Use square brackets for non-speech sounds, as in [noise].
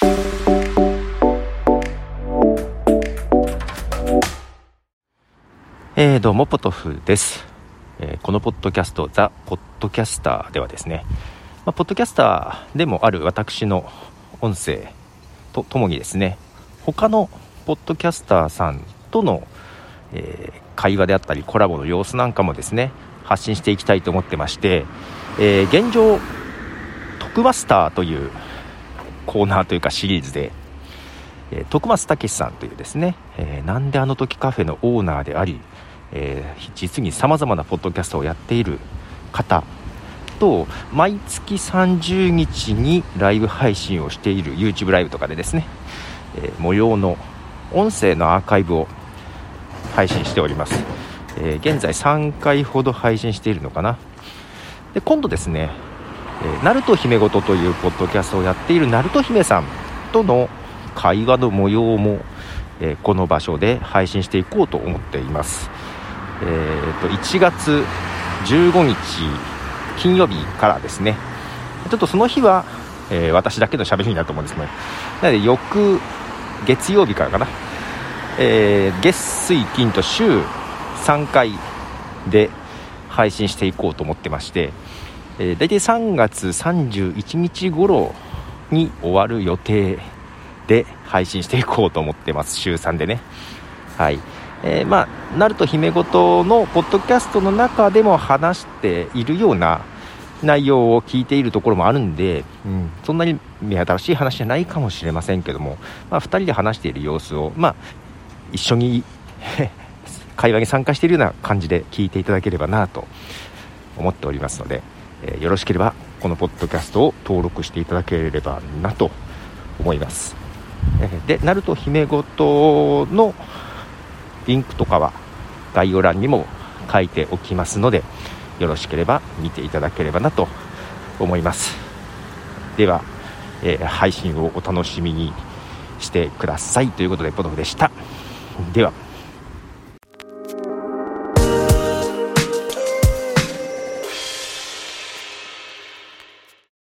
えー、どうもポトフです、えー、このポッドキャスト「ザ・ポッドキャスター」ではですね、まあ、ポッドキャスターでもある私の音声とともにですね他のポッドキャスターさんとの、えー、会話であったりコラボの様子なんかもですね発信していきたいと思ってまして、え現状「トクマスター」というコーナーというかシリーズで、え徳松武さんというですね、えなんであの時カフェのオーナーでありえー、実にさまざまなポッドキャストをやっている方と毎月30日にライブ配信をしている YouTube ライブとかでですね、えー、模様の音声のアーカイブを配信しております、えー、現在3回ほど配信しているのかな。で今度ですね、えー、ナルト姫ごとというポッドキャストをやっているナルト姫さんとの会話の模様も、え、この場所で配信していこうと思っています。えー、と1月15日金曜日からですね。ちょっとその日は、えー、私だけの喋りになると思うんですね。なので翌月曜日からかな、えー、月水金と週3回で配信していこうと思ってまして、えー、大体3月31日頃に終わる予定で配信していこうと思ってます。週3でね。はい。えー、まあ、ナルト姫ごとのポッドキャストの中でも話しているような内容を聞いているところもあるんで、うん、そんなに目新しい話じゃないかもしれませんけども、まあ、2人で話している様子を、まあ、一緒に [laughs] 会話に参加しているような感じで聞いていただければなと思っておりますので、え、よろしければこのポッドキャストを登録していただければなと思います。えで、ナルト姫ごとのリンクとかは概要欄にも書いておきますのでよろしければ見ていただければなと思います。では、えー、配信をお楽しみにしてくださいということでポトフでした。では。